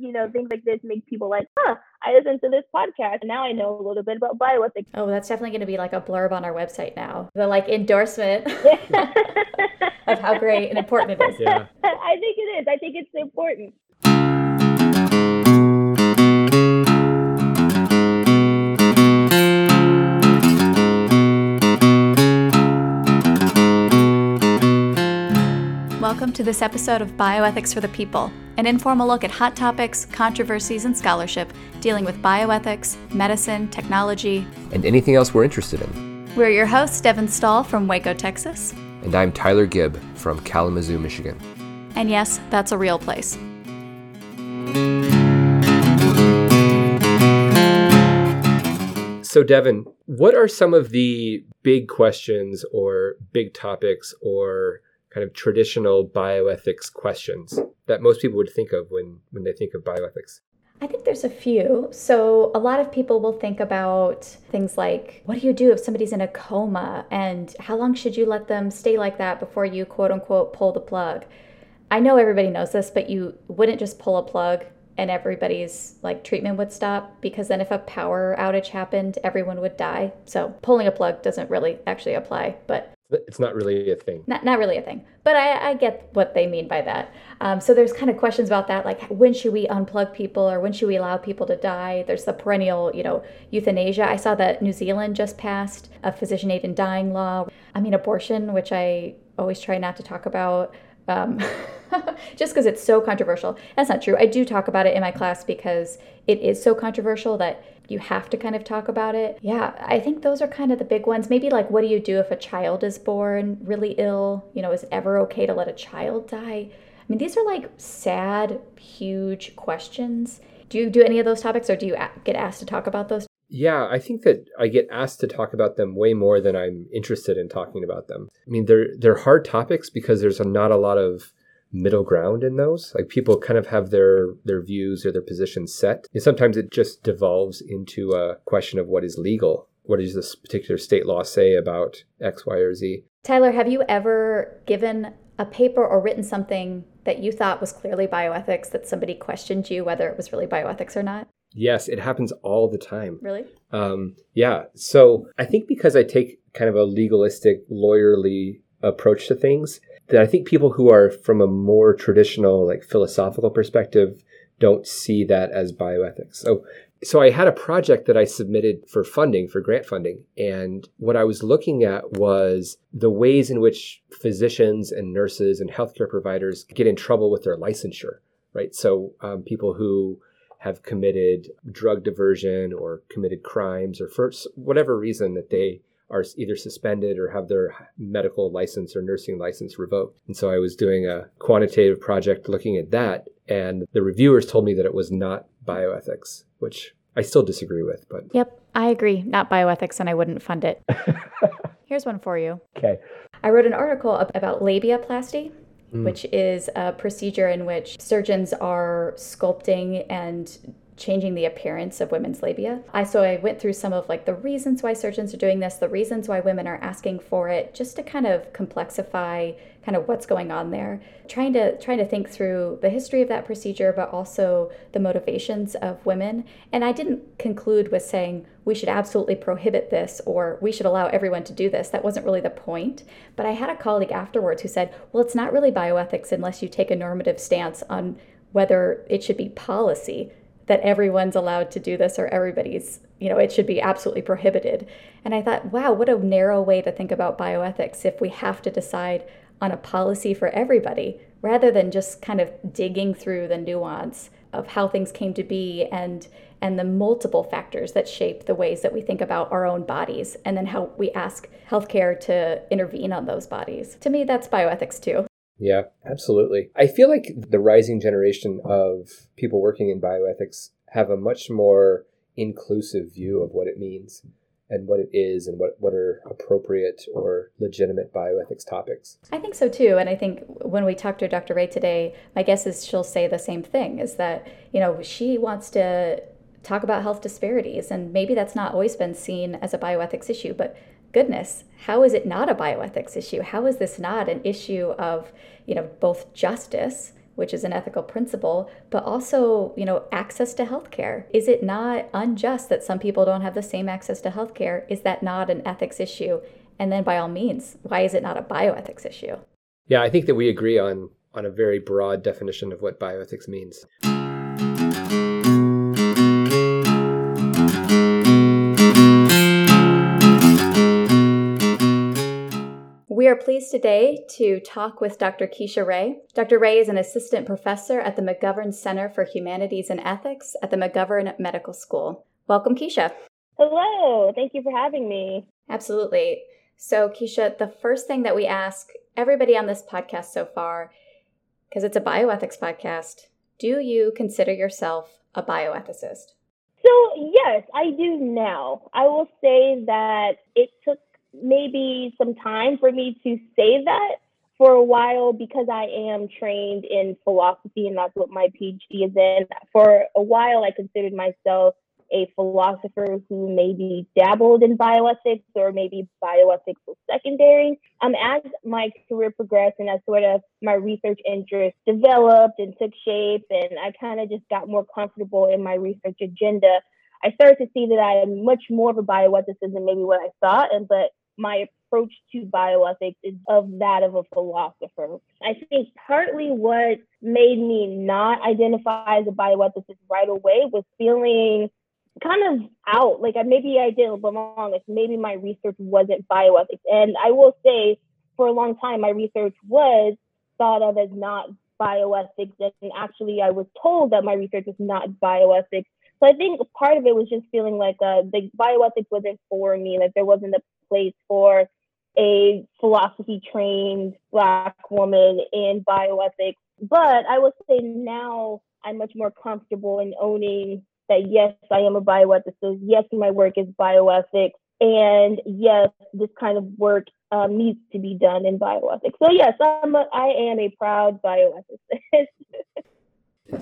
you know, things like this make people like, huh, I listened to this podcast and now I know a little bit about bioethics. Oh, that's definitely going to be like a blurb on our website now. The like endorsement of how great and important it is. Yeah. I think it is. I think it's important. Welcome to this episode of Bioethics for the People, an informal look at hot topics, controversies, and scholarship dealing with bioethics, medicine, technology, And anything else we're interested in. We're your hosts, Devin Stahl from Waco, Texas. And I'm Tyler Gibb from Kalamazoo, Michigan. And yes, that's a real place. So, Devin, what are some of the big questions or big topics or kind of traditional bioethics questions that most people would think of when, when they think of bioethics? I think there's a few. So, a lot of people will think about things like what do you do if somebody's in a coma and how long should you let them stay like that before you quote unquote pull the plug? I know everybody knows this, but you wouldn't just pull a plug and everybody's like treatment would stop because then if a power outage happened, everyone would die. So, pulling a plug doesn't really actually apply, but It's not really a thing. not, not really a thing, but I, I get what they mean by that. Um, so there's kind of questions about that, like when should we unplug people or when should we allow people to die? There's the perennial, you know, euthanasia. I saw that New Zealand just passed a physician aid in dying law. I mean, abortion, which I always try not to talk about. Um, just because it's so controversial. That's not true. I do talk about it in my class because it is so controversial that you have to kind of talk about it. Yeah, I think those are kind of the big ones. Maybe like, what do you do if a child is born really ill? You know, is it ever okay to let a child die? I mean, these are like sad, huge questions. Do you do any of those topics or do you get asked to talk about those? Yeah, I think that I get asked to talk about them way more than I'm interested in talking about them. I mean, they're they're hard topics because there's not a lot of middle ground in those. Like people kind of have their their views or their positions set. And sometimes it just devolves into a question of what is legal. What does this particular state law say about X, Y, or Z? Tyler, have you ever given a paper or written something that you thought was clearly bioethics that somebody questioned you whether it was really bioethics or not? Yes, it happens all the time. Really? Um, yeah. So I think because I take kind of a legalistic, lawyerly approach to things, that I think people who are from a more traditional, like philosophical perspective, don't see that as bioethics. So, so I had a project that I submitted for funding, for grant funding, and what I was looking at was the ways in which physicians and nurses and healthcare providers get in trouble with their licensure, right? So, um, people who have committed drug diversion or committed crimes or for whatever reason that they are either suspended or have their medical license or nursing license revoked. And so I was doing a quantitative project looking at that, and the reviewers told me that it was not bioethics, which I still disagree with, but Yep, I agree. Not bioethics, and I wouldn't fund it. Here's one for you. okay. I wrote an article about labiaplasty, Mm. which is a procedure in which surgeons are sculpting and changing the appearance of women's labia. I so I went through some of like the reasons why surgeons are doing this, the reasons why women are asking for it, just to kind of complexify kind of what's going on there. Trying to trying to think through the history of that procedure but also the motivations of women. And I didn't conclude with saying we should absolutely prohibit this or we should allow everyone to do this. That wasn't really the point. But I had a colleague afterwards who said, "Well, it's not really bioethics unless you take a normative stance on whether it should be policy that everyone's allowed to do this or everybody's, you know, it should be absolutely prohibited. And I thought, wow, what a narrow way to think about bioethics if we have to decide on a policy for everybody rather than just kind of digging through the nuance of how things came to be and and the multiple factors that shape the ways that we think about our own bodies and then how we ask healthcare to intervene on those bodies. To me that's bioethics too. Yeah, absolutely. I feel like the rising generation of people working in bioethics have a much more inclusive view of what it means and what it is and what, what are appropriate or legitimate bioethics topics. I think so too. And I think when we talk to Dr. Ray today, my guess is she'll say the same thing is that, you know, she wants to talk about health disparities. And maybe that's not always been seen as a bioethics issue, but goodness, how is it not a bioethics issue? How is this not an issue of, you know, both justice, which is an ethical principle, but also, you know, access to healthcare. Is it not unjust that some people don't have the same access to healthcare? Is that not an ethics issue? And then by all means, why is it not a bioethics issue? Yeah, I think that we agree on on a very broad definition of what bioethics means. Are pleased today to talk with Dr. Keisha Ray. Dr. Ray is an assistant professor at the McGovern Center for Humanities and Ethics at the McGovern Medical School. Welcome, Keisha. Hello. Thank you for having me. Absolutely. So, Keisha, the first thing that we ask everybody on this podcast so far, because it's a bioethics podcast, do you consider yourself a bioethicist? So, yes, I do now. I will say that it took maybe some time for me to say that for a while because I am trained in philosophy and that's what my PhD is in. For a while, I considered myself a philosopher who maybe dabbled in bioethics or maybe bioethics was secondary. Um, as my career progressed and as sort of my research interest developed and took shape, and I kind of just got more comfortable in my research agenda, I started to see that I am much more of a bioethicist than maybe what I thought. And but my approach to bioethics is of that of a philosopher. I think partly what made me not identify as a bioethicist right away was feeling kind of out. Like I, maybe I did a belong. Like maybe my research wasn't bioethics. And I will say for a long time, my research was thought of as not bioethics. And actually, I was told that my research was not bioethics. So I think part of it was just feeling like uh, the bioethics wasn't for me. Like there wasn't a place for a philosophy trained Black woman in bioethics. But I would say now I'm much more comfortable in owning that yes, I am a bioethicist. Yes, my work is bioethics. And yes, this kind of work um, needs to be done in bioethics. So yes, I'm a, I am a proud bioethicist.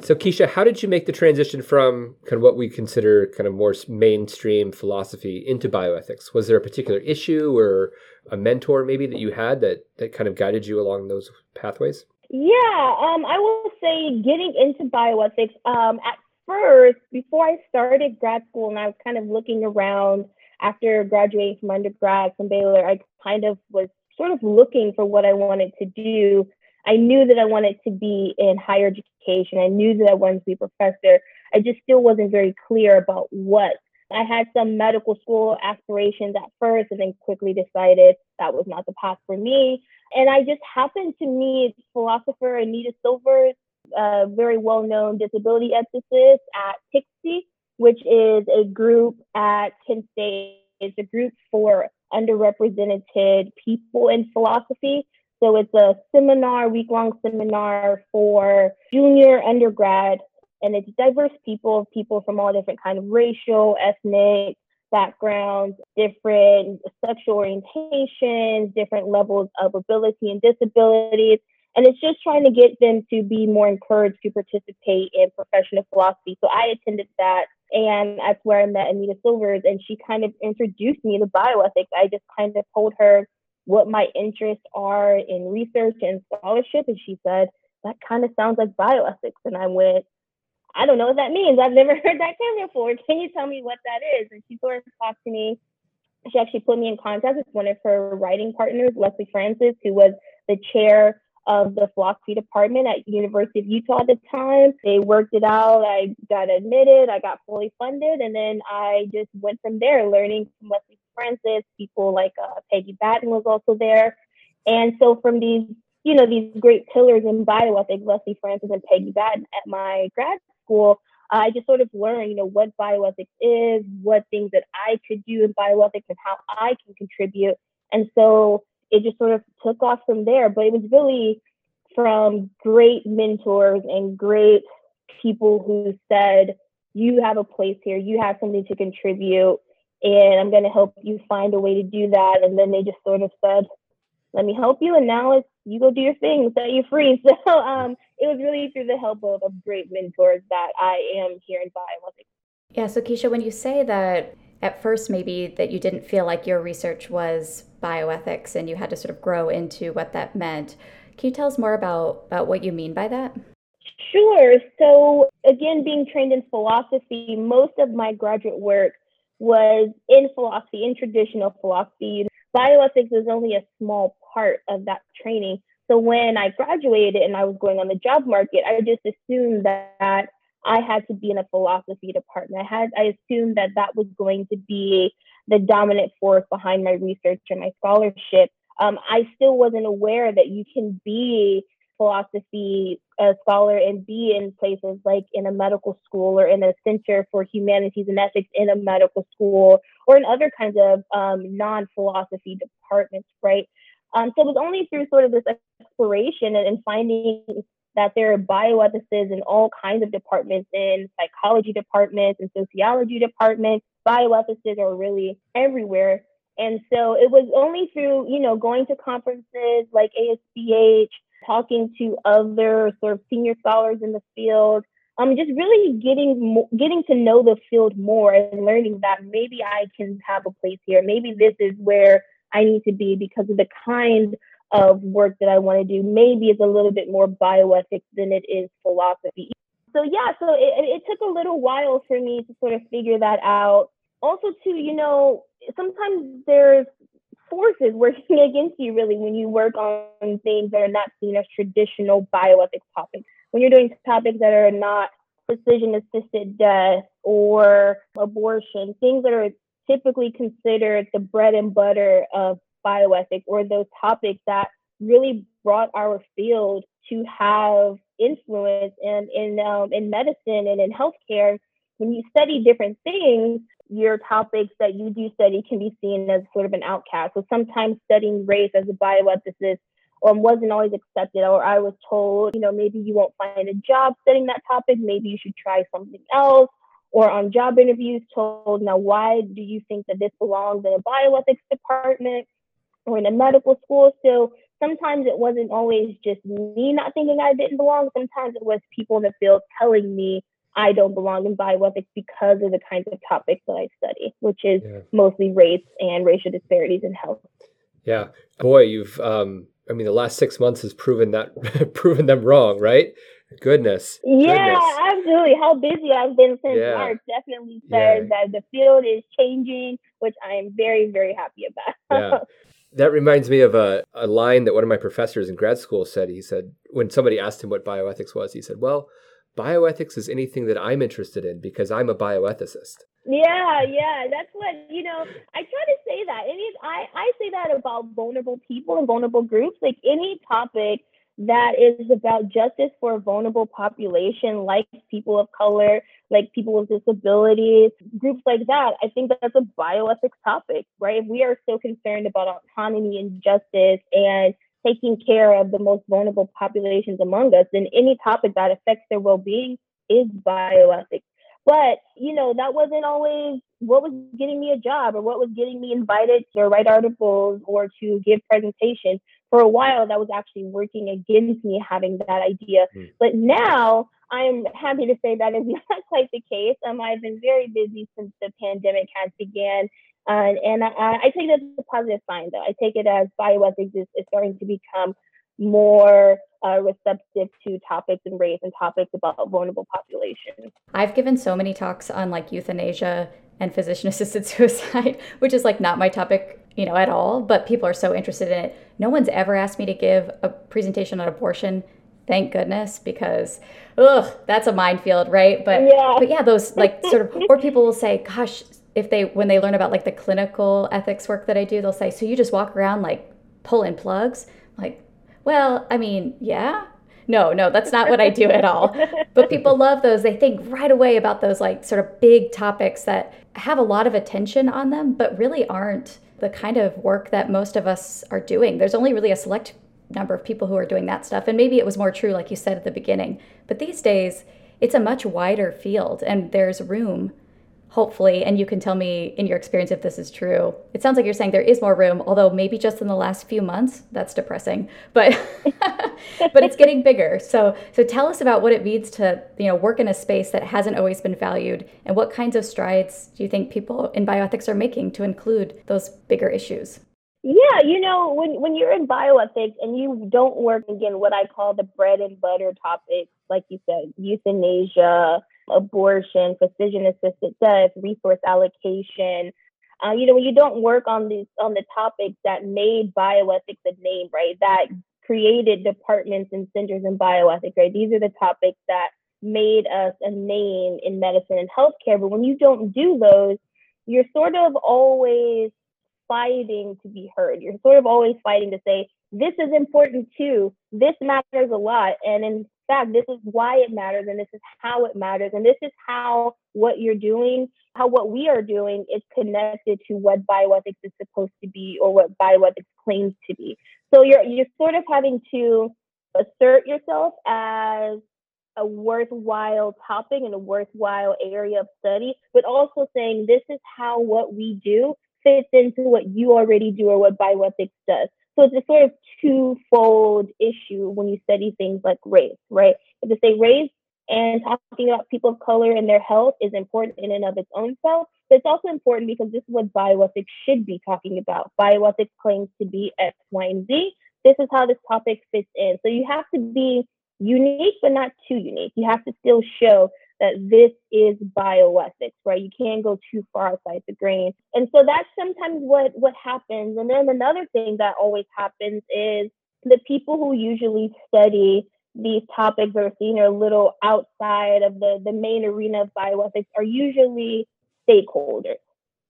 So, Keisha, how did you make the transition from kind of what we consider kind of more mainstream philosophy into bioethics? Was there a particular issue or a mentor maybe that you had that that kind of guided you along those pathways? Yeah, um, I will say getting into bioethics. Um, at first, before I started grad school, and I was kind of looking around after graduating from undergrad from Baylor, I kind of was sort of looking for what I wanted to do I knew that I wanted to be in higher education. I knew that I wanted to be a professor. I just still wasn't very clear about what. I had some medical school aspirations at first and then quickly decided that was not the path for me. And I just happened to meet philosopher Anita Silvers, a very well known disability ethicist at PIKSI, which is a group at Kent State. It's a group for underrepresented people in philosophy. So it's a seminar, week long seminar for junior undergrad, and it's diverse people, people from all different kind of racial, ethnic backgrounds, different sexual orientations, different levels of ability and disabilities. And it's just trying to get them to be more encouraged to participate in professional philosophy. So I attended that and that's where I met Anita Silvers and she kind of introduced me to bioethics. I just kind of told her what my interests are in research and scholarship. And she said, that kind of sounds like bioethics. And I went, I don't know what that means. I've never heard that term before. Can you tell me what that is? And she sort of talked to me. She actually put me in contact with one of her writing partners, Leslie Francis, who was the chair of the philosophy department at University of Utah at the time. They worked it out. I got admitted. I got fully funded, and then I just went from there, learning from Leslie Francis, people like uh, Peggy Battin was also there. And so from these, you know, these great pillars in bioethics, Leslie Francis and Peggy Battin at my grad school, I just sort of learned, you know, what bioethics is, what things that I could do in bioethics and how I can contribute. And so it just sort of took off from there. But it was really from great mentors and great people who said, you have a place here, you have something to contribute and I'm going to help you find a way to do that. And then they just sort of said, let me help you. And now it's, you go do your thing, set you free. So um, it was really through the help of, of great mentors that I am here in bioethics. Yeah. So Keisha, when you say that at first maybe that you didn't feel like your research was bioethics and you had to sort of grow into what that meant, can you tell us more about, about what you mean by that? Sure. So, again, being trained in philosophy, most of my graduate work was in philosophy, in traditional philosophy. Bioethics is only a small part of that training. So, when I graduated and I was going on the job market, I just assumed that I had to be in a philosophy department. I had I assumed that that was going to be the dominant force behind my research and my scholarship. Um, I still wasn't aware that you can be philosophy a scholar and be in places like in a medical school or in a center for humanities and ethics in a medical school or in other kinds of um, non-philosophy departments, right? Um, so it was only through sort of this exploration and, and finding that there are bioethicists in all kinds of departments, in psychology departments and sociology departments. Bioethicists are really everywhere. And so it was only through, you know, going to conferences like ASBH, talking to other sort of senior scholars in the field, um, just really getting getting to know the field more and learning that maybe I can have a place here. Maybe this is where I need to be because of the kind of work that I want to do. Maybe it's a little bit more bioethics than it is philosophy. So yeah, so it, it took a little while for me to sort of figure that out. Also, too, you know, sometimes there's forces working against you really when you work on things that are not seen as traditional bioethics topics. When you're doing topics that are not physician assisted death or abortion, things that are typically considered the bread and butter of bioethics or those topics that really brought our field to have influence in in um, in medicine and in healthcare. When you study different things, your topics that you do study can be seen as sort of an outcast. So sometimes studying race as a bioethicist um, wasn't always accepted, or I was told, you know, maybe you won't find a job studying that topic. Maybe you should try something else. Or on job interviews, told, now why do you think that this belongs in a bioethics department or in a medical school? So sometimes it wasn't always just me not thinking I didn't belong. Sometimes it was people in the field telling me I don't belong in bioethics because of the kinds of topics that I study, which is yeah. mostly race and racial disparities in health. Yeah, boy, you've um, I mean, the last six months has proven that proven them wrong, right? Goodness. Yeah, goodness. absolutely. How busy I've been since yeah. March definitely says yeah. that the field is changing, which I am very, very happy about. yeah. That reminds me of a, a line that one of my professors in grad school said. He said, when somebody asked him what bioethics was, he said, Well, bioethics is anything that I'm interested in because I'm a bioethicist. Yeah, yeah, that's what you know. I try to say that. Any, I I say that about vulnerable people and vulnerable groups. Like any topic that is about justice for a vulnerable population, like people of color, like people with disabilities, groups like that. I think that's a bioethics topic, right? If we are so concerned about autonomy and justice and taking care of the most vulnerable populations among us, then any topic that affects their well-being is bioethics. But, you know, that wasn't always what was getting me a job or what was getting me invited to write articles or to give presentations. For a while, that was actually working against me having that idea. Mm. But now I'm happy to say that is not quite the case. Um, I've been very busy since the pandemic has began. Uh, and I, I take it as a positive sign, though. I take it as bioethics is, is starting to become more uh, receptive to topics and race and topics about vulnerable populations. I've given so many talks on like euthanasia and physician assisted suicide, which is like not my topic, you know, at all, but people are so interested in it. No one's ever asked me to give a presentation on abortion. Thank goodness, because ugh, that's a minefield, right? But yeah. but yeah, those like sort of or people will say, gosh, if they when they learn about like the clinical ethics work that I do, they'll say, so you just walk around like pulling plugs? like, well, I mean, yeah. No, no, that's not what I do at all. But people love those. They think right away about those like sort of big topics that have a lot of attention on them, but really aren't the kind of work that most of us are doing. There's only really a select number of people who are doing that stuff. And maybe it was more true, like you said at the beginning. But these days, it's a much wider field and there's room hopefully, and you can tell me in your experience if this is true. It sounds like you're saying there is more room, although maybe just in the last few months. That's depressing, but but it's getting bigger. So so tell us about what it means to you know work in a space that hasn't always been valued, and what kinds of strides do you think people in bioethics are making to include those bigger issues? Yeah, you know, when when you're in bioethics and you don't work again what I call the bread and butter topics, like you said, euthanasia, abortion, physician assisted death, resource allocation. Uh, you know, when you don't work on these on the topics that made bioethics a name, right? That created departments and centers in bioethics, right? These are the topics that made us a name in medicine and healthcare. But when you don't do those, you're sort of always fighting to be heard. You're sort of always fighting to say, this is important too. This matters a lot. And in fact, this is why it matters and this is how it matters. And this is how what you're doing, how what we are doing is connected to what bioethics is supposed to be or what bioethics claims to be. So you're you're sort of having to assert yourself as a worthwhile topic and a worthwhile area of study, but also saying this is how what we do fits into what you already do or what bioethics does. So it's a sort of twofold issue when you study things like race, right? To say race and talking about people of color and their health is important in and of its own self, but it's also important because this is what bioethics should be talking about. Bioethics claims to be X, Y, and Z. This is how this topic fits in. So you have to be unique, but not too unique. You have to still show that this is bioethics, right? You can't go too far outside the grain. And so that's sometimes what what happens. And then another thing that always happens is the people who usually study these topics or seen a little outside of the, the main arena of bioethics are usually stakeholders,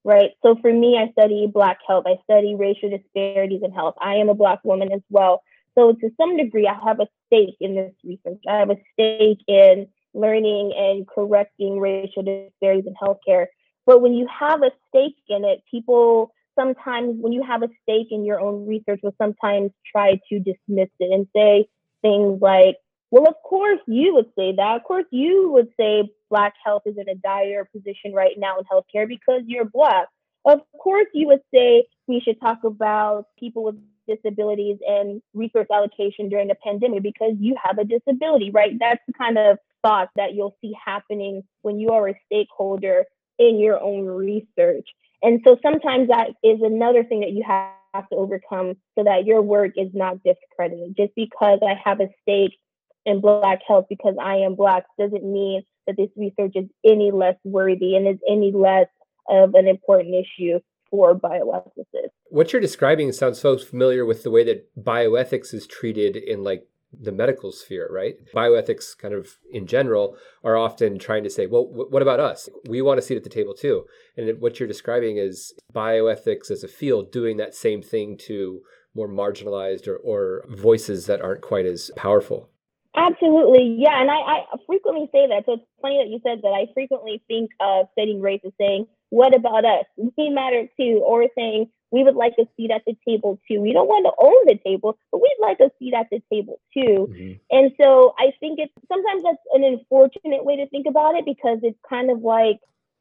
right? So for me, I study Black health, I study racial disparities in health. I am a Black woman as well. So to some degree, I have a stake in this research. I have a stake in learning and correcting racial disparities in healthcare. But when you have a stake in it, people sometimes, when you have a stake in your own research, will sometimes try to dismiss it and say things like, well, of course you would say that. Of course you would say Black health is in a dire position right now in healthcare because you're Black. Of course you would say we should talk about people with disabilities and resource allocation during the pandemic because you have a disability, right? That's the kind of thoughts that you'll see happening when you are a stakeholder in your own research. And so sometimes that is another thing that you have to overcome so that your work is not discredited. Just because I have a stake in Black health because I am Black doesn't mean that this research is any less worthy and is any less of an important issue for bioethicists. What you're describing sounds so familiar with the way that bioethics is treated in like the medical sphere, right? Bioethics, kind of in general, are often trying to say, well, what about us? We want a seat at the table too. And what you're describing is bioethics as a field doing that same thing to more marginalized or, or voices that aren't quite as powerful. Absolutely. Yeah. And I, I frequently say that. So it's funny that you said that. I frequently think of studying race as saying, what about us? We matter too. Or saying, we would like a seat at the table too. We don't want to own the table, but we'd like a seat at the table too. Mm-hmm. And so I think it's sometimes that's an unfortunate way to think about it because it's kind of like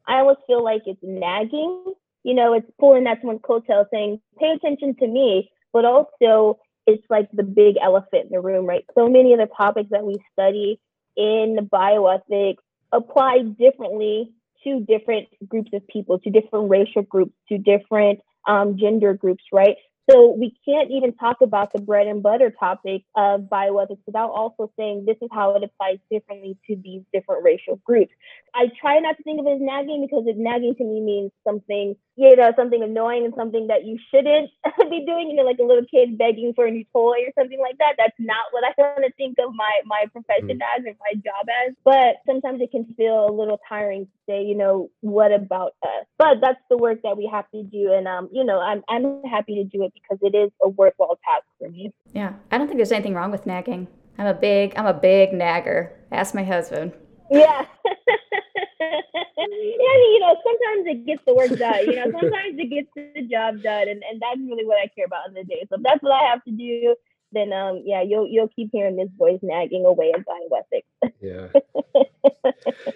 I always feel like it's nagging. You know, it's pulling that someone's coattail saying, pay attention to me, but also it's like the big elephant in the room, right? So many of the topics that we study in bioethics apply differently to different groups of people, to different racial groups, to different um, gender groups, right? So we can't even talk about the bread and butter topic of bioethics without also saying this is how it applies differently to these different racial groups. I try not to think of it as nagging because it, nagging to me means something, you know, something annoying and something that you shouldn't be doing, you know, like a little kid begging for a new toy or something like that. That's not what I want to think of my, my profession mm-hmm. as or my job as. But sometimes it can feel a little tiring to say, you know, what about us? But that's the work that we have to do. And, um, you know, I'm, I'm happy to do it because it is a worthwhile task for me. Yeah. I don't think there's anything wrong with nagging. I'm a big, I'm a big nagger. Ask my husband. Yeah. yeah, I mean, you know, sometimes it gets the work done. You know, sometimes it gets the job done, and, and that's really what I care about in the day. So if that's what I have to do, then um, yeah, you'll you'll keep hearing this voice nagging away at bioethics. yeah.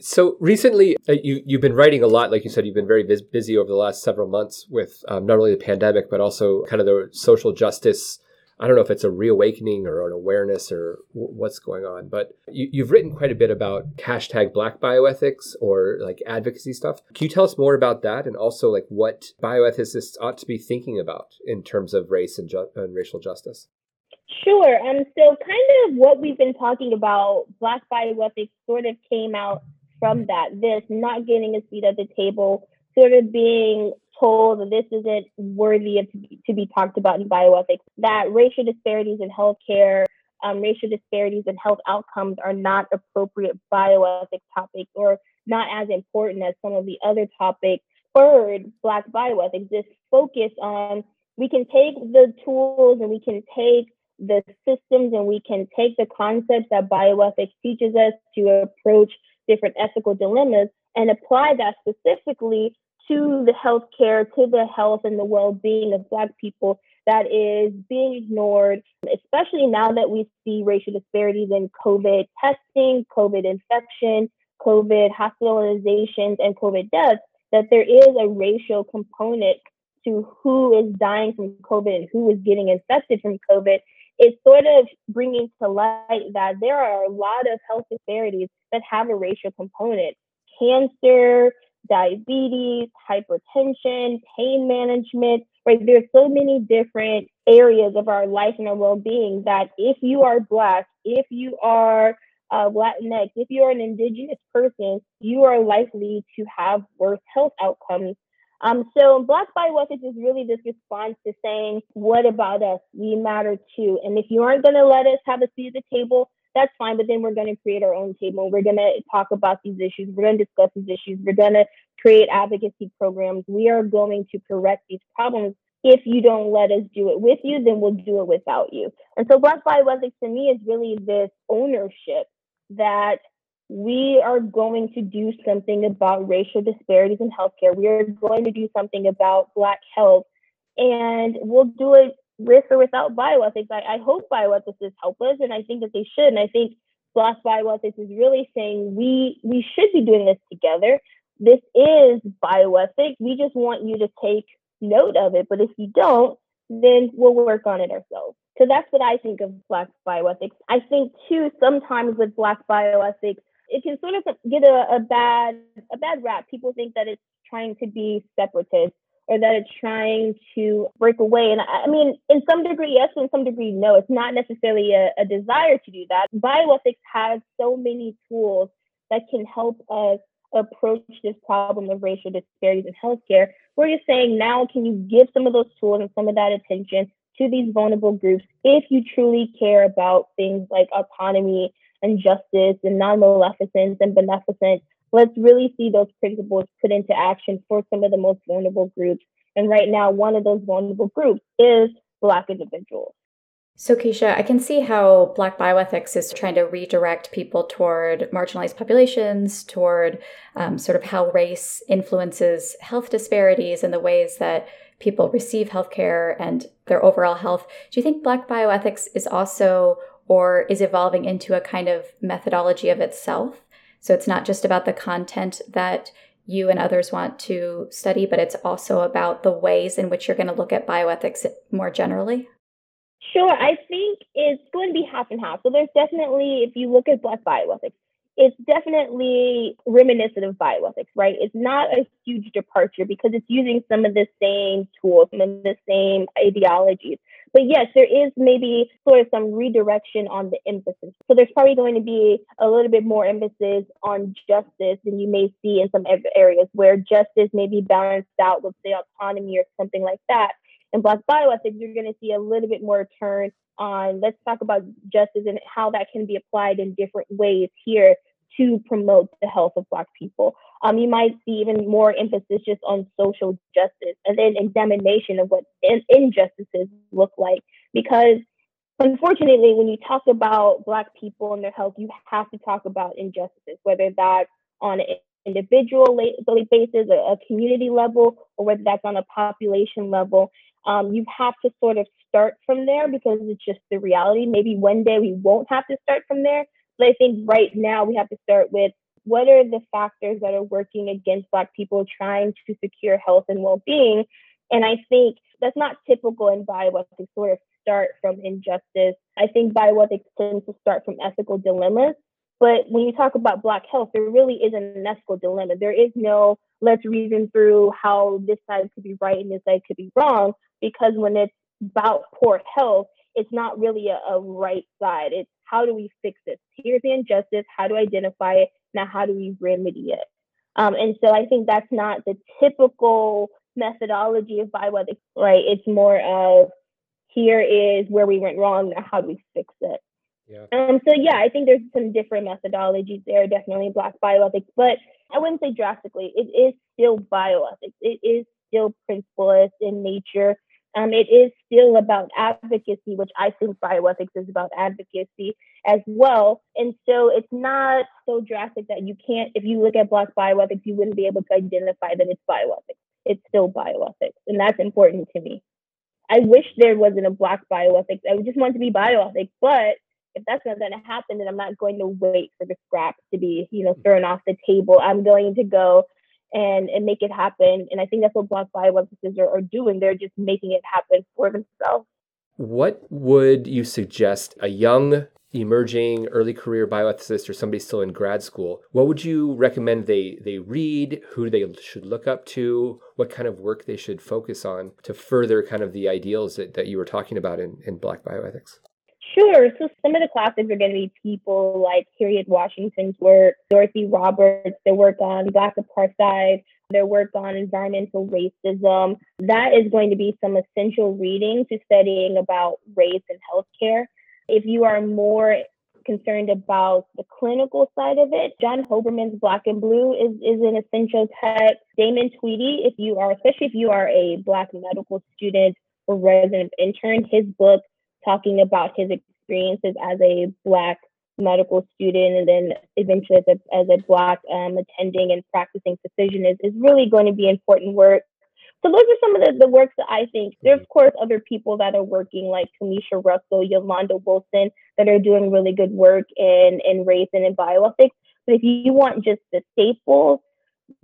so recently, uh, you you've been writing a lot. Like you said, you've been very busy over the last several months with um, not only the pandemic but also kind of the social justice I don't know if it's a reawakening or an awareness or w- what's going on, but you, have written quite a bit about hashtag Black bioethics or like advocacy stuff. Can you tell us more about that and also like what bioethicists ought to be thinking about in terms of race and, ju- and racial justice? Sure. Um, so kind of what we've been talking about, Black bioethics sort of came out from that. This not getting a seat at the table, sort of being told that this isn't worthy of to be, talked about in bioethics, that racial disparities in healthcare, um, racial disparities in health outcomes are not appropriate bioethics topics or not as important as some of the other topics. Third, Black bioethics, this focus on we can take the tools and we can take the systems and we can take the concepts that bioethics teaches us to approach different ethical dilemmas and apply that specifically to the healthcare, to the health and the well-being of Black people that is being ignored, especially now that we see racial disparities in COVID testing, COVID infection, COVID hospitalizations, and COVID deaths, that there is a racial component to who is dying from COVID and who is getting infected from COVID. It's sort of bringing to light that there are a lot of health disparities that have a racial component. Cancer, diabetes, hypertension, pain management, right? There's so many different areas of our life and our well-being that if you are Black, if you are uh, Latinx, if you are an Indigenous person, you are likely to have worse health outcomes. Um, so Black Bioethics is really this response to saying, what about us? We matter too. And if you aren't going to let us have a seat at the table, that's fine. But then we're going to create our own table. We're going to talk about these issues. We're going to discuss these issues. We're going to create advocacy programs. We are going to correct these problems. If you don't let us do it with you, then we'll do it without you. And so Black Bioethics to me is really this ownership that we are going to do something about racial disparities in healthcare. We are going to do something about Black health, and we'll do it with or without bioethics. I, I hope bioethicists help us, and I think that they should. And I think Black bioethics is really saying we we should be doing this together. This is bioethics. We just want you to take note of it. But if you don't, then we'll work on it ourselves. So that's what I think of Black bioethics. I think too sometimes with Black bioethics, it can sort of get a, a bad a bad rap. People think that it's trying to be separatist or that it's trying to break away. And I mean, in some degree, yes, in some degree, no. It's not necessarily a, a desire to do that. Bioethics has so many tools that can help us approach this problem of racial disparities in healthcare. We're just saying now, can you give some of those tools and some of that attention to these vulnerable groups if you truly care about things like autonomy and justice and non-maleficence and beneficence let's really see those principles put into action for some of the most vulnerable groups. And right now, one of those vulnerable groups is Black individuals. So, Keisha, I can see how Black bioethics is trying to redirect people toward marginalized populations, toward um, sort of how race influences health disparities and the ways that people receive healthcare and their overall health. Do you think Black bioethics is also or is evolving into a kind of methodology of itself so it's not just about the content that you and others want to study, but it's also about the ways in which you're going to look at bioethics more generally? Sure. I think it's going to be half and half. So there's definitely, if you look at Black bioethics, it's definitely reminiscent of bioethics, right? It's not a huge departure because it's using some of the same tools, of the same ideologies. But yes, there is maybe sort of some redirection on the emphasis. So there's probably going to be a little bit more emphasis on justice than you may see in some areas where justice may be balanced out with, say, autonomy or something like that. In Black bioethics, you're going to see a little bit more turn on let's talk about justice and how that can be applied in different ways here to promote the health of Black people. Um, you might see even more emphasis just on social justice and then examination of what in- injustices look like. Because unfortunately, when you talk about Black people and their health, you have to talk about injustices, whether that's on an individual basis, a, community level, or whether that's on a population level. Um, you have to sort of start from there because it's just the reality. Maybe one day we won't have to start from there, but I think right now we have to start with what are the factors that are working against Black people trying to secure health and well being? And I think that's not typical in bioethics, sort of start from injustice. I think bioethics tends to start from ethical dilemmas. But when you talk about Black health, there really isn't an ethical dilemma. There is no let's reason through how this side could be right and this side could be wrong, because when it's about poor health, it's not really a, a right side. It's how do we fix this? Here's the injustice. How do I identify it? Now, how do we remedy it? Um, and so I think that's not the typical methodology of bioethics, right? It's more of here is where we went wrong. Now, how do we fix it? Yeah. Um, so yeah, I think there's some different methodologies there, definitely black bioethics, but I wouldn't say drastically. It is still bioethics. It is still principlist in nature. Um, it is still about advocacy, which I think bioethics is about advocacy as well. And so it's not so drastic that you can't, if you look at Black bioethics, you wouldn't be able to identify that it's bioethics. It's still bioethics. And that's important to me. I wish there wasn't a Black bioethics. I would just want to be bioethics. But if that's not going to happen, then I'm not going to wait for the scraps to be, you know, thrown off the table. I'm going to go and and make it happen. And I think that's what Black bioethicists are, are doing. They're just making it happen for themselves. What would you suggest a young emerging early career bioethicist or somebody still in grad school what would you recommend they they read who they should look up to what kind of work they should focus on to further kind of the ideals that, that you were talking about in, in black bioethics Sure. So some of the classics are going to be people like Harriet Washington's work, Dorothy Roberts, their work on Black apartheid, their work on environmental racism. That is going to be some essential reading to studying about race and healthcare. If you are more concerned about the clinical side of it, John Hoberman's Black and Blue is, is an essential text. Damon Tweedy, if you are, especially if you are a Black medical student or resident intern, his book talking about his experiences as a Black medical student and then eventually as a, as a Black um, attending and practicing physician is, is really going to be important work. So those are some of the, the works that I think. There's of course other people that are working like Camisha Russell, Yolanda Wilson that are doing really good work in, in race and in bioethics. But if you want just the staples,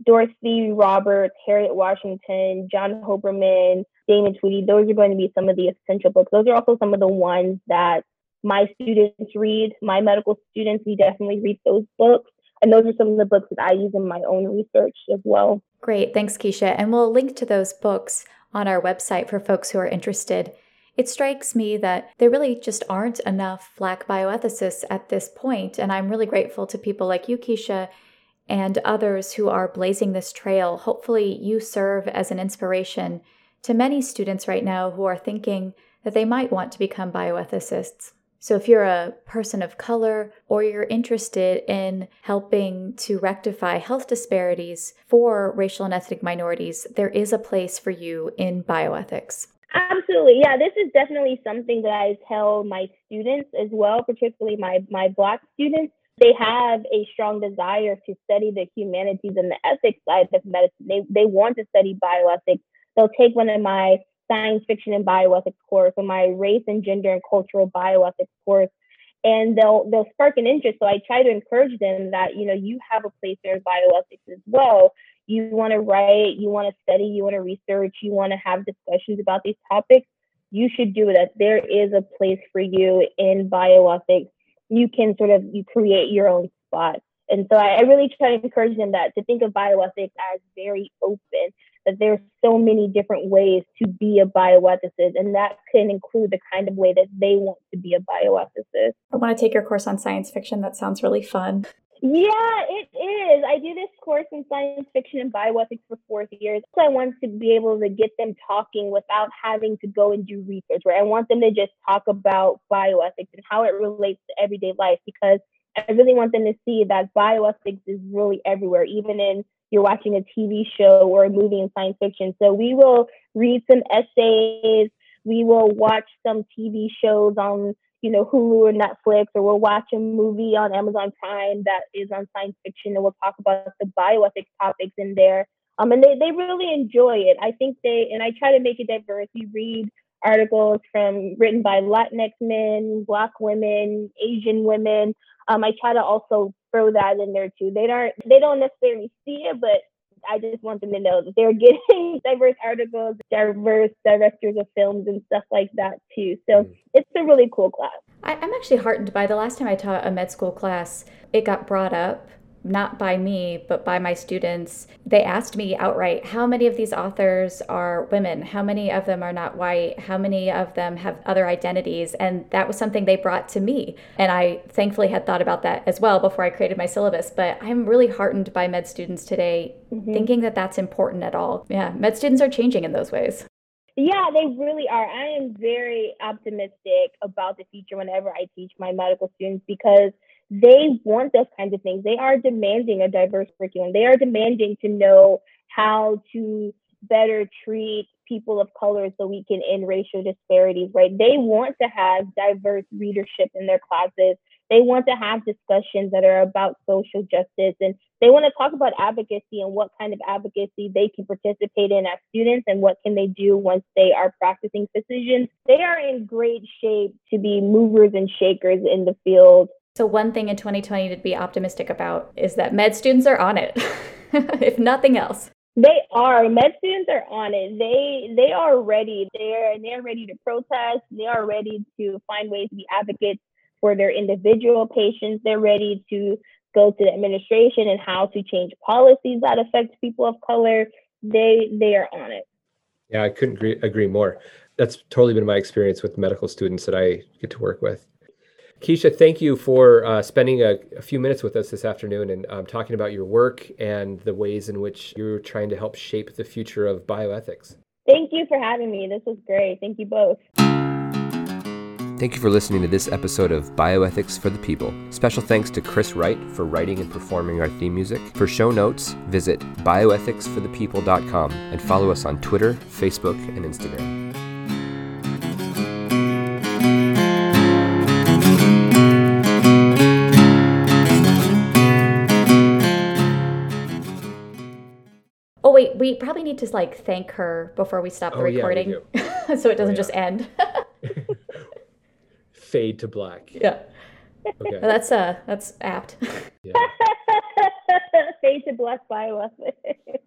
Dorothy Roberts, Harriet Washington, John Hoberman, Damon Tweedy, those are going to be some of the essential books. Those are also some of the ones that my students read, my medical students, we definitely read those books. And those are some of the books that I use in my own research as well. Great. Thanks, Keisha. And we'll link to those books on our website for folks who are interested. It strikes me that there really just aren't enough Black bioethicists at this point, and I'm really grateful to people like you, Keisha, and others who are blazing this trail. Hopefully, you serve as an inspiration to many students right now who are thinking that they might want to become bioethicists. So, if you're a person of color or you're interested in helping to rectify health disparities for racial and ethnic minorities, there is a place for you in bioethics. Absolutely. Yeah, this is definitely something that I tell my students as well, particularly my, my Black students. They have a strong desire to study the humanities and the ethics side of medicine. They, they want to study bioethics. They'll take one of my science fiction and bioethics course or my race and gender and cultural bioethics course and they'll they'll spark an interest so i try to encourage them that you know you have a place there in bioethics as well you want to write you want to study you want to research you want to have discussions about these topics you should do that. there is a place for you in bioethics you can sort of you create your own spot and so I, I really try to encourage them that to think of bioethics as very open that there's so many different ways to be a bioethicist, and that can include the kind of way that they want to be a bioethicist. I want to take your course on science fiction. That sounds really fun. Yeah, it is. I do this course in science fiction and bioethics for four years. So I want to be able to get them talking without having to go and do research, right? I want them to just talk about bioethics and how it relates to everyday life because I really want them to see that bioethics is really everywhere, even in you're watching a TV show or a movie in science fiction. So we will read some essays, we will watch some TV shows on, you know, Hulu or Netflix, or we'll watch a movie on Amazon Prime that is on science fiction and we'll talk about the bioethics topics in there. Um, and they, they really enjoy it. I think they, and I try to make it diverse. We read articles from written by Latinx men, Black women, Asian women. Um, I try to also throw that in there too. They don't they don't necessarily see it, but I just want them to know that they're getting diverse articles, diverse directors of films and stuff like that too. So mm. it's a really cool class. I, I'm actually heartened by the last time I taught a med school class, it got brought up not by me, but by my students. They asked me outright, how many of these authors are women? How many of them are not white? How many of them have other identities? And that was something they brought to me. And I thankfully had thought about that as well before I created my syllabus. But I'm really heartened by med students today, mm-hmm. thinking that that's important at all. Yeah, med students are changing in those ways. Yeah, they really are. I am very optimistic about the future whenever I teach my medical students because they want those kinds of things. They are demanding a diverse curriculum. They are demanding to know how to better treat people of color so we can end racial disparities, right? They want to have diverse readership in their classes. They want to have discussions that are about social justice and they want to talk about advocacy and what kind of advocacy they can participate in as students and what can they do once they are practicing physicians. They are in great shape to be movers and shakers in the field so, one thing in 2020 to be optimistic about is that med students are on it, if nothing else. They are. Med students are on it. They they are ready. They're they're ready to protest. They are ready to find ways to be advocates for their individual patients. They're ready to go to the administration and how to change policies that affect people of color. They they are on it. Yeah, I couldn't agree, agree more. That's totally been my experience with medical students that I get to work with. Keisha, thank you for uh, spending a, a, few minutes with us this afternoon and um, talking about your work and the ways in which you're trying to help shape the future of bioethics. Thank you for having me. This was great. Thank you both. Thank you for listening to this episode of Bioethics for the People. Special thanks to Chris Wright for writing and performing our theme music. For show notes, visit bioethicsforthepeople.com and follow us on Twitter, Facebook, and Instagram. We probably need to like thank her before we stop the oh, recording yeah, so it doesn't oh, yeah. just end. Fade to black. Yeah. Okay. That's uh that's apt. Yeah. Fade to black bioethics.